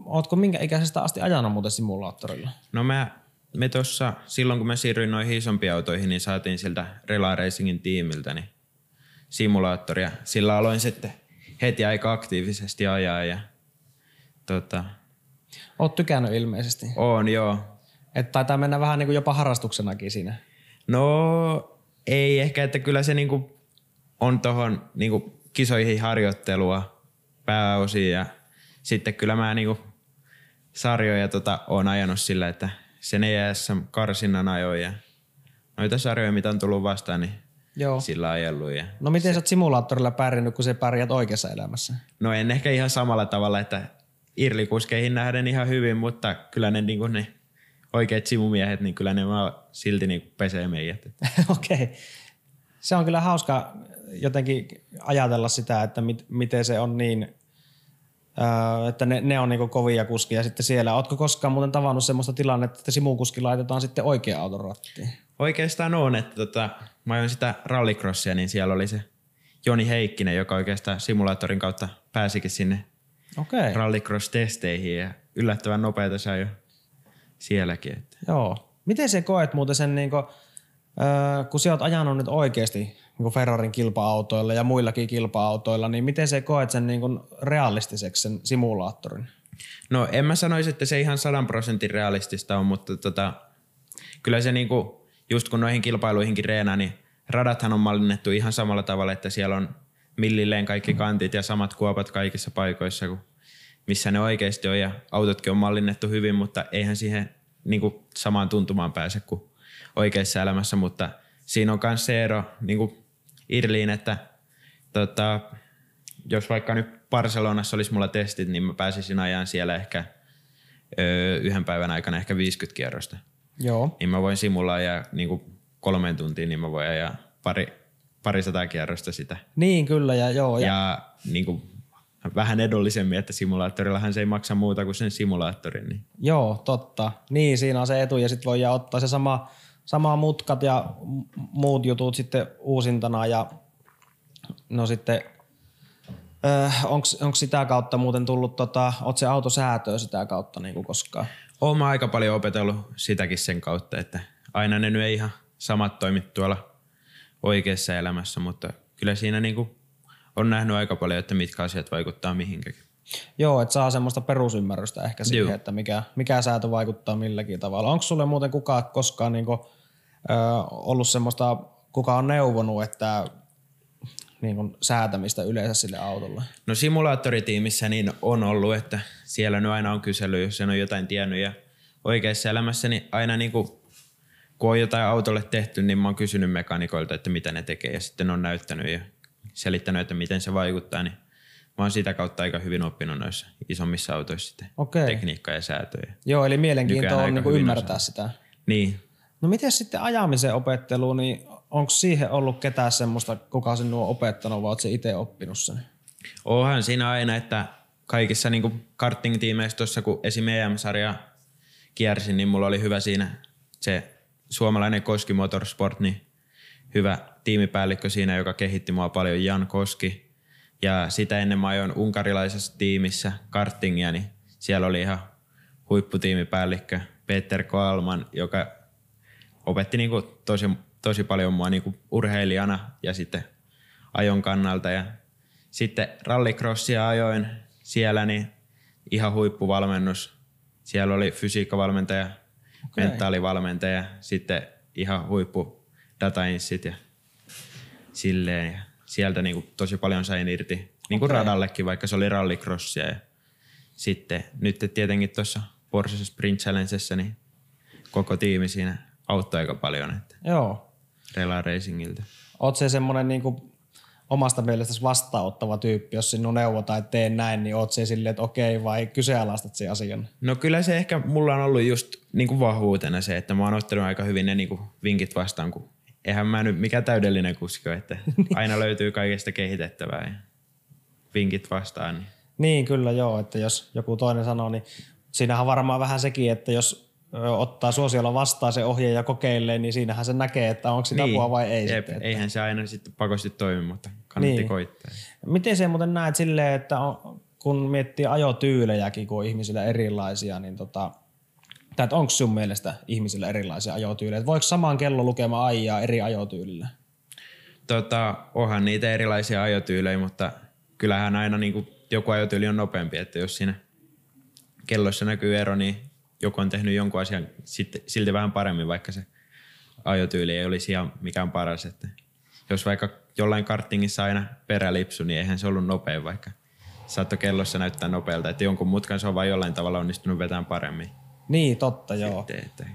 ootko minkä ikäisestä asti ajanut muuten simulaattorilla? No mä, me tossa, silloin kun mä siirryin noihin isompiin autoihin, niin saatiin siltä Rela Racingin tiimiltä niin simulaattoria. Sillä aloin sitten heti aika aktiivisesti ajaa ja tota, Oot tykännyt ilmeisesti. on joo. Että taitaa mennä vähän niin kuin jopa harrastuksenakin siinä. No ei ehkä, että kyllä se niinku on tohon niinku kisoihin harjoittelua pääosin ja sitten kyllä mä niinku sarjoja tota, oon ajanut sillä, että sen ESM karsinnan ajoin ja noita sarjoja, mitä on tullut vastaan, niin Joo. sillä ajellut. Ja No miten sä oot simulaattorilla pärjännyt, kun sä pärjät oikeassa elämässä? No en ehkä ihan samalla tavalla, että irlikuskeihin nähden ihan hyvin, mutta kyllä ne, niin ne oikeat simumiehet, niin kyllä ne vaan silti niin pesee meidät. <laughs> Okei. Okay. Se on kyllä hauska jotenkin ajatella sitä, että mit, miten se on niin, öö, että ne, ne on niinku kovia kuskia sitten siellä. Ootko koskaan muuten tavannut semmoista tilannetta, että simukuski laitetaan sitten oikea auton rattiin? Oikeastaan on, että tota, mä ajoin sitä rallycrossia, niin siellä oli se Joni Heikkinen, joka oikeastaan simulaattorin kautta pääsikin sinne. Okay. rallycross-testeihin ja yllättävän nopeita sai jo sielläkin. Että. Joo. Miten se koet muuten sen, niinku, öö, kun sä oot ajanut nyt oikeasti niinku Ferrarin kilpa-autoilla ja muillakin kilpa-autoilla, niin miten se koet sen niinku realistiseksi sen simulaattorin? No en mä sanoisi, että se ihan sadan prosentin realistista on, mutta tota, kyllä se niinku, just kun noihin kilpailuihinkin reenaa, niin radathan on mallinnettu ihan samalla tavalla, että siellä on millilleen kaikki kantit ja samat kuopat kaikissa paikoissa kuin missä ne oikeasti on ja autotkin on mallinnettu hyvin, mutta eihän siihen niinku samaan tuntumaan pääse kuin oikeassa elämässä, mutta siinä on myös se ero niinku Irliin, että tota, jos vaikka nyt Barcelonassa olisi mulla testit, niin mä pääsisin ajan siellä ehkä öö, yhden päivän aikana ehkä 50 kierrosta. Joo. Niin mä voin simulla ajaa niinku kolmeen tuntiin, niin mä voin ajaa pari, pari sataa kierrosta sitä. Niin kyllä ja joo. Ja, Ja niinku, vähän edullisemmin, että simulaattorillahan se ei maksa muuta kuin sen simulaattorin. Niin. Joo, totta. Niin, siinä on se etu ja sitten voi ottaa se sama, sama mutkat ja muut jutut sitten uusintana ja no sitten onko sitä kautta muuten tullut, tota, oot se autosäätöä sitä kautta niin kuin koskaan? Oon mä aika paljon opetellut sitäkin sen kautta, että aina ne nyt ei ihan samat toimit tuolla oikeassa elämässä, mutta kyllä siinä niinku on nähnyt aika paljon, että mitkä asiat vaikuttaa mihinkäkin. Joo, että saa semmoista perusymmärrystä ehkä siihen, Joo. että mikä, mikä säätö vaikuttaa milläkin tavalla. Onko sulle muuten kukaan koskaan niinku, ö, ollut semmoista, kuka on neuvonut, että niin kuin säätämistä yleensä sille autolle? No simulaattoritiimissä niin on ollut, että siellä nyt aina on kysely, jos sen on jotain tiennyt ja oikeassa elämässä niin aina niinku, kun on jotain autolle tehty, niin mä oon kysynyt mekanikoilta, että mitä ne tekee ja sitten on näyttänyt ja selittänyt, että miten se vaikuttaa, niin mä oon sitä kautta aika hyvin oppinut noissa isommissa autoissa sitten Okei. tekniikkaa ja säätöjä. Joo, eli mielenkiintoa on niin kuin ymmärtää sitä. Niin, No miten sitten ajamisen opettelu, niin onko siihen ollut ketään semmoista, kuka sinua on opettanut, vai se itse oppinut sen? Onhan siinä aina, että kaikissa niin karting-tiimeissä tuossa, kun esim. EM-sarja kiersin, niin mulla oli hyvä siinä se suomalainen Koski Motorsport, niin hyvä tiimipäällikkö siinä, joka kehitti mua paljon, Jan Koski. Ja sitä ennen mä ajoin unkarilaisessa tiimissä kartingia, niin siellä oli ihan huipputiimipäällikkö Peter Koalman, joka opetti niinku tosi, tosi paljon mua niinku urheilijana ja sitten ajon kannalta. Ja sitten rallycrossia ajoin siellä, niin ihan huippuvalmennus. Siellä oli fysiikkavalmentaja, okay. mentaalivalmentaja, sitten ihan huippu datainssit ja silleen. Ja sieltä niinku tosi paljon sain irti, niin kuin Okei. radallekin, vaikka se oli rallycrossia. Ja sitten nyt tietenkin tuossa Porsche Sprint Challengessa, niin koko tiimi siinä auttoi aika paljon, että Joo. Rela Racingilta. Oot se semmoinen niin kuin omasta mielestäsi vastaanottava tyyppi, jos sinun neuvotaan, että tee näin, niin oot se silleen, että okei, vai kyseenalaistat sen asian? No kyllä se ehkä mulla on ollut just niin kuin vahvuutena se, että mä oon ottanut aika hyvin ne niin kuin vinkit vastaan, kun eihän mä nyt mikä täydellinen kuski ole, että <laughs> <laughs> aina löytyy kaikesta kehitettävää ja vinkit vastaan. Niin. Niin, kyllä joo, että jos joku toinen sanoo, niin siinähän on varmaan vähän sekin, että jos ottaa suosiolla vastaan se ohje ja kokeilee, niin siinähän se näkee, että onko sitä apua vai ei Jep, sitten. Että. Eihän se aina sitten pakosti toimi, mutta kannatti Niin. koittaa. Miten se muuten näet silleen, että on, kun miettii ajotyylejäkin, kun on ihmisillä erilaisia, niin tota, tai onko sun mielestä ihmisillä erilaisia ajotyylejä? Voiko samaan kello lukema ajaa eri ajotyylillä? Tota, onhan niitä erilaisia ajotyylejä, mutta kyllähän aina niin kuin joku ajotyyli on nopeampi, että jos siinä kellossa näkyy ero, niin joku on tehnyt jonkun asian sitten, silti vähän paremmin, vaikka se ajotyyli ei olisi ihan mikään paras. Että jos vaikka jollain kartingissa aina perälipsu, niin eihän se ollut nopea, vaikka saattoi kellossa näyttää nopealta, että jonkun mutkan se on vain jollain tavalla onnistunut vetämään paremmin. Niin, totta, joo. Sitten, että,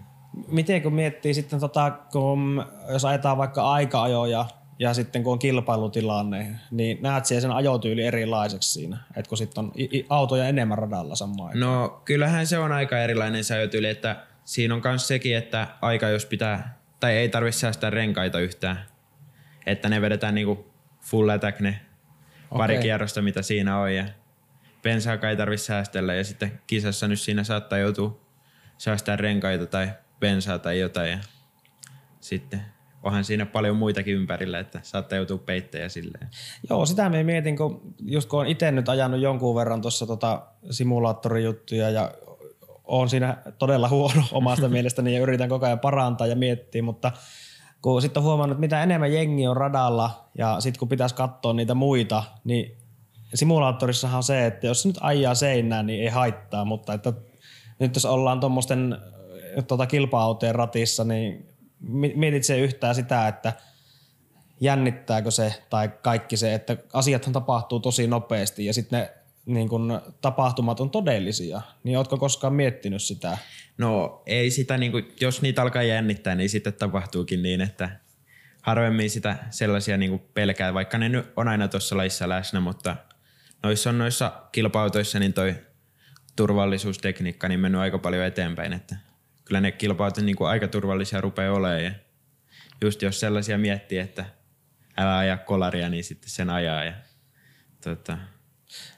Miten kun miettii sitten, tota, kun, jos ajetaan vaikka aika-ajoja ja sitten kun on kilpailutilanne, niin näet siellä sen ajotyyli erilaiseksi siinä, että kun sitten on autoja enemmän radalla samaan No kyllähän se on aika erilainen se ajotyyli, että siinä on myös sekin, että aika jos pitää, tai ei tarvitse säästää renkaita yhtään, että ne vedetään niinku full attack ne pari Okei. kierrosta mitä siinä on ja bensaakaan ei tarvitse säästellä ja sitten kisassa nyt siinä saattaa joutua säästää renkaita tai bensaa tai jotain ja sitten onhan siinä paljon muitakin ympärillä, että saattaa joutua peittejä silleen. Joo, sitä me mietin, kun just kun on itse nyt ajanut jonkun verran tuossa tota simulaattorijuttuja ja on siinä todella huono <laughs> omasta mielestäni ja yritän koko ajan parantaa ja miettiä, mutta kun sitten on huomannut, että mitä enemmän jengi on radalla ja sitten kun pitäisi katsoa niitä muita, niin simulaattorissahan on se, että jos nyt ajaa seinään, niin ei haittaa, mutta että nyt jos ollaan tuommoisten tota, kilpa-autojen ratissa, niin mi- mietit se yhtään sitä, että jännittääkö se tai kaikki se, että asiathan tapahtuu tosi nopeasti ja sitten ne niin kun, tapahtumat on todellisia. Niin ootko koskaan miettinyt sitä? No ei sitä, niin kuin, jos niitä alkaa jännittää, niin sitten tapahtuukin niin, että harvemmin sitä sellaisia niin pelkää, vaikka ne nyt on aina tuossa lajissa läsnä, mutta noissa on noissa kilpautoissa niin toi turvallisuustekniikka niin mennyt aika paljon eteenpäin, että kyllä ne kilpautot niin kuin aika turvallisia rupeaa olemaan ja just jos sellaisia miettii, että älä aja kolaria, niin sitten sen ajaa ja tota,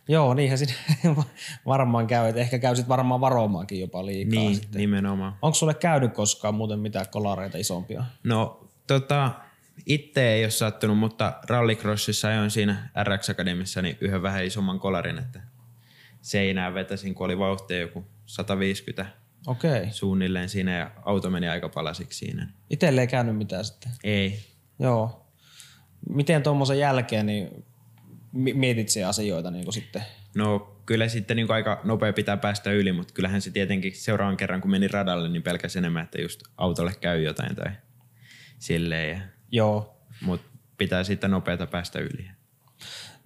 Joo, niinhän siinä <laughs> varmaan käy. että ehkä käy sitten varmaan varomaankin jopa liikaa. niin, sitten. nimenomaan. Onko sulle käynyt koskaan muuten mitään kolareita isompia? No tota, itse ei ole sattunut, mutta rallycrossissa ajoin siinä RX Academissa niin yhden vähän isomman kolarin, että seinään vetäsin, kun oli vauhtia joku 150 Okei. Suunnilleen siinä ja auto meni aika palasiksi siinä. Itelle ei käynyt mitään sitten. Ei. Joo. Miten tuommoisen jälkeen niin mi- mietit se asioita niin sitten? No kyllä sitten niin aika nopea pitää päästä yli, mutta kyllähän se tietenkin seuraavan kerran kun meni radalle, niin pelkäs enemmän, että just autolle käy jotain tai silleen. Ja, Joo. mutta pitää sitten nopeata päästä yli.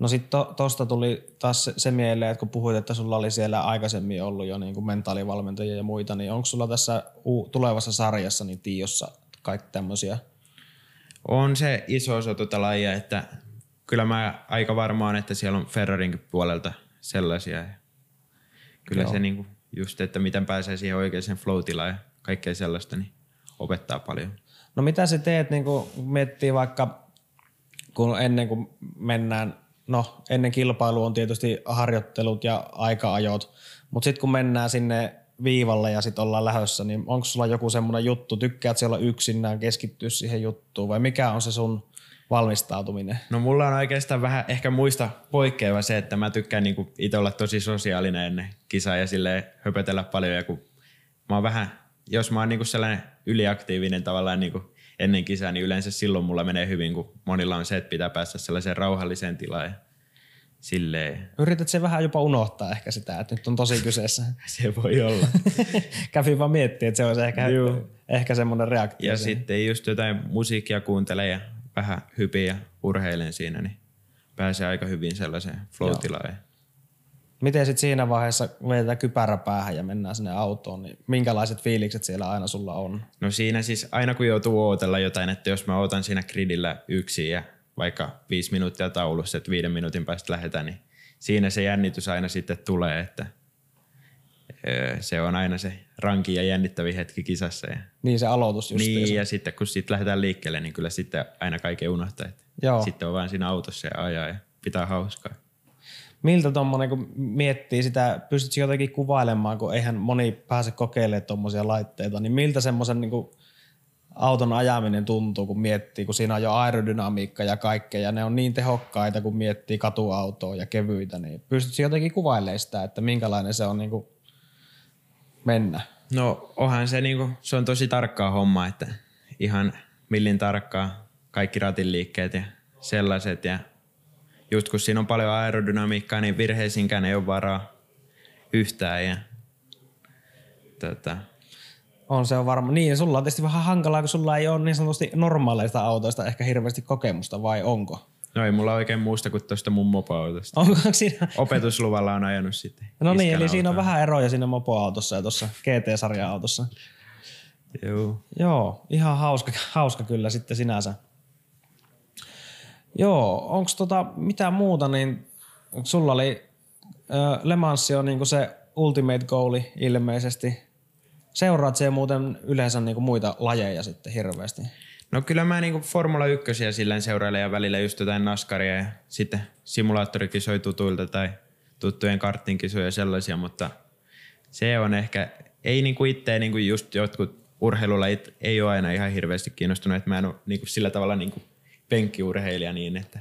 No sitten to, tosta tuli taas se, se mieleen, että kun puhuit, että sulla oli siellä aikaisemmin ollut jo niin kuin mentaalivalmentajia ja muita, niin onko sulla tässä u- tulevassa sarjassa niin Tiossa kaikki tämmöisiä? On se iso osa tuota lajia, että kyllä mä aika varmaan, että siellä on Ferrarinkin puolelta sellaisia. Ja Kyllä Joo. se niinku just, että miten pääsee siihen oikeaan flow ja kaikkea sellaista, niin opettaa paljon. No mitä sä teet, niin kun miettii vaikka, kun ennen kuin mennään, no ennen kilpailua on tietysti harjoittelut ja aika-ajot, mutta sitten kun mennään sinne viivalle ja sitten ollaan lähössä, niin onko sulla joku semmoinen juttu, tykkäät siellä yksinään keskittyä siihen juttuun vai mikä on se sun valmistautuminen? No mulla on oikeastaan vähän ehkä muista poikkeava se, että mä tykkään niinku itse olla tosi sosiaalinen ennen kisaa ja silleen höpötellä paljon. Ja kun mä oon vähän, jos mä oon niinku sellainen yliaktiivinen tavallaan niinku ennen kisaa, niin yleensä silloin mulla menee hyvin, kun monilla on se, että pitää päästä sellaiseen rauhalliseen tilaan. Ja silleen, Yrität se vähän jopa unohtaa ehkä sitä, että nyt on tosi kyseessä. <laughs> se voi olla. <laughs> Kävin vaan miettiä, että se olisi ehkä, Joo. ehkä semmoinen reaktio. ja siihen. sitten just jotain musiikkia kuuntelen ja vähän hypiä ja urheilen siinä, niin pääsee aika hyvin sellaiseen flow-tilaan. Miten sitten siinä vaiheessa vedetään kypärä päähän ja mennään sinne autoon, niin minkälaiset fiilikset siellä aina sulla on? No siinä siis aina kun joutuu ootella jotain, että jos mä otan siinä gridillä yksin ja vaikka viisi minuuttia taulussa, että viiden minuutin päästä lähdetään, niin siinä se jännitys aina sitten tulee, että öö, se on aina se rankin ja jännittävin hetki kisassa. Ja, Niin se aloitus just. niin, ja sitten kun sitten lähdetään liikkeelle, niin kyllä sitten aina kaiken unohtaa, että Joo. sitten on vaan siinä autossa ja ajaa ja pitää hauskaa. Miltä tuommoinen, kun miettii sitä, pystytkö jotenkin kuvailemaan, kun eihän moni pääse kokeilemaan tuommoisia laitteita, niin miltä semmoisen niin auton ajaminen tuntuu, kun miettii, kun siinä on jo aerodynamiikka ja kaikkea, ja ne on niin tehokkaita, kun miettii katuautoa ja kevyitä, niin pystytkö jotenkin kuvailemaan sitä, että minkälainen se on niin kuin mennä? No onhan se niinku, se on tosi tarkkaa homma, että ihan millin tarkkaa kaikki ratin liikkeet ja sellaiset ja just kun siinä on paljon aerodynamiikkaa, niin virheisiinkään ei ole varaa yhtään ja tota, On se on varma. Niin, ja sulla on tietysti vähän hankalaa, kun sulla ei ole niin sanotusti normaaleista autoista ehkä hirveästi kokemusta, vai onko? No ei mulla oikein muusta kuin tuosta mun mopoautosta. Onko siinä? Opetusluvalla on ajanut sitten. No niin, eli siinä on vähän eroja siinä mopoautossa ja tuossa GT-sarjan autossa. Joo. Joo, ihan hauska, hauska kyllä sitten sinänsä. Joo, onko tota mitä muuta, niin sulla oli äh, Le Mans on niinku se ultimate goali ilmeisesti. Seuraat se muuten yleensä niinku muita lajeja sitten hirveästi? No kyllä mä niinku Formula 1 silleen seurailen ja välillä just jotain naskaria ja sitten simulaattorikisoja tutuilta tai tuttujen karttinkisoja ja sellaisia, mutta se on ehkä, ei niinku itse niinku just jotkut urheilulajit ei ole aina ihan hirveästi kiinnostunut, että mä en ole niinku sillä tavalla niinku penkkiurheilija niin, että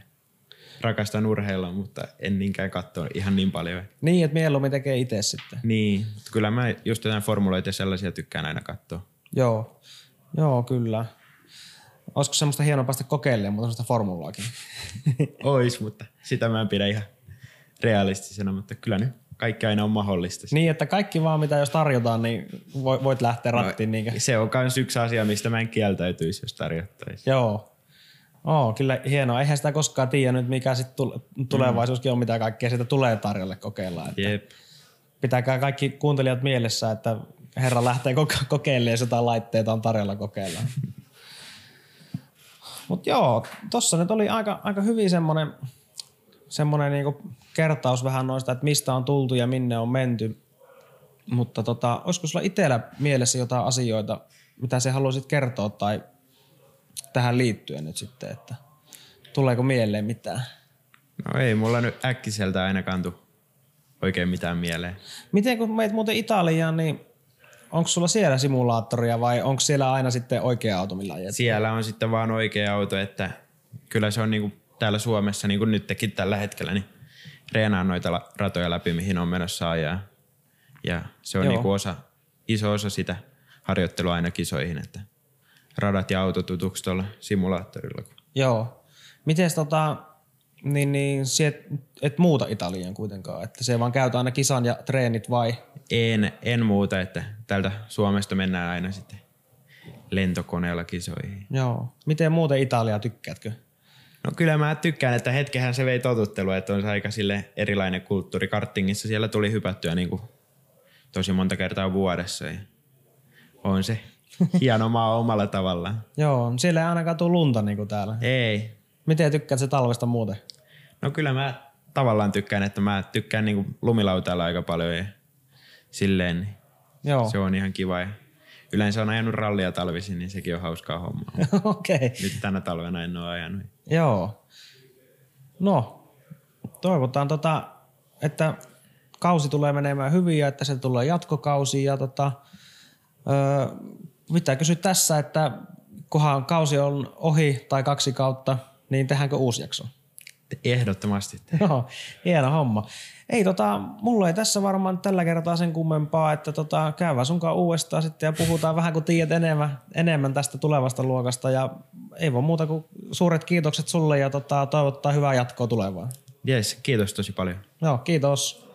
rakastan urheilla, mutta en niinkään katsoa ihan niin paljon. Niin, että mieluummin tekee itse sitten. Niin, mutta kyllä mä just jotain formuloita ja sellaisia tykkään aina katsoa. Joo, joo kyllä. Olisiko semmoista hienoa päästä kokeilemaan, mutta semmoista formulaakin? <laughs> Ois, mutta sitä mä en pidä ihan realistisena, mutta kyllä nyt kaikki aina on mahdollista. niin, että kaikki vaan mitä jos tarjotaan, niin vo- voit lähteä rattiin. niinkö? Se on myös yksi asia, mistä mä en kieltäytyisi, jos tarjottaisiin. Joo. Oo, kyllä hienoa. Eihän sitä koskaan tiedä nyt, mikä sitten tulevaisuuskin on, mitä kaikkea sitä tulee tarjolle kokeilla. Että Jep. pitäkää kaikki kuuntelijat mielessä, että herra lähtee kokeilemaan, jos jotain laitteita on tarjolla kokeilla. Mutta joo, tossa nyt oli aika, aika hyvin semmonen, semmonen niinku kertaus vähän noista, että mistä on tultu ja minne on menty. Mutta tota, olisiko sulla itsellä mielessä jotain asioita, mitä sä haluaisit kertoa tai tähän liittyen nyt sitten, että tuleeko mieleen mitään? No ei mulla nyt äkkiseltä ainakaan tuu oikein mitään mieleen. Miten kun meet muuten Italiaan, niin onko sulla siellä simulaattoria vai onko siellä aina sitten oikea auto, millä ajet? Siellä on sitten vaan oikea auto, että kyllä se on niinku täällä Suomessa, niin kuin nytkin tällä hetkellä, niin reenaan noita ratoja läpi, mihin on menossa ajaa. Ja se on Joo. niinku osa, iso osa sitä harjoittelua aina kisoihin, että radat ja auto tutuksi tuolla simulaattorilla. Joo. Miten tota, niin, niin et, et muuta Italiaan kuitenkaan, että se vaan käyt aina kisan ja treenit vai? En, en muuta, että täältä Suomesta mennään aina sitten lentokoneella kisoihin. Joo. Miten muuten Italiaa tykkäätkö? No kyllä mä tykkään, että hetkehän se vei totuttelua, että on se aika sille erilainen kulttuuri. Kartingissa siellä tuli hypättyä niin kuin tosi monta kertaa vuodessa. Ja on se hieno maa omalla tavallaan. Joo, siellä ei ainakaan tule lunta niin kuin täällä. Ei. Miten tykkäät se talvesta muuten? No kyllä mä tavallaan tykkään, että mä tykkään niin kuin lumilautailla aika paljon ja silleen niin Joo, se on ihan kiva. Ja yleensä on ajanut rallia talvisin, niin sekin on hauskaa hommaa. <laughs> okei. Okay. Nyt tänä talvena en ole ajanut. Joo. No, toivotaan, tota, että kausi tulee menemään hyvin ja että se tulee jatkokausi. Ja tota, öö, pitää kysyä tässä, että kunhan kausi on ohi tai kaksi kautta, niin tehdäänkö uusi jakso? Ehdottomasti. Joo, hieno homma. Ei tota, mulla ei tässä varmaan tällä kertaa sen kummempaa, että tota, käydään sunkaan uudestaan sitten ja puhutaan vähän kun tiedät enemmän, enemmän tästä tulevasta luokasta ja ei voi muuta kuin suuret kiitokset sulle ja tota, toivottaa hyvää jatkoa tulevaan. Jes, kiitos tosi paljon. Joo, kiitos.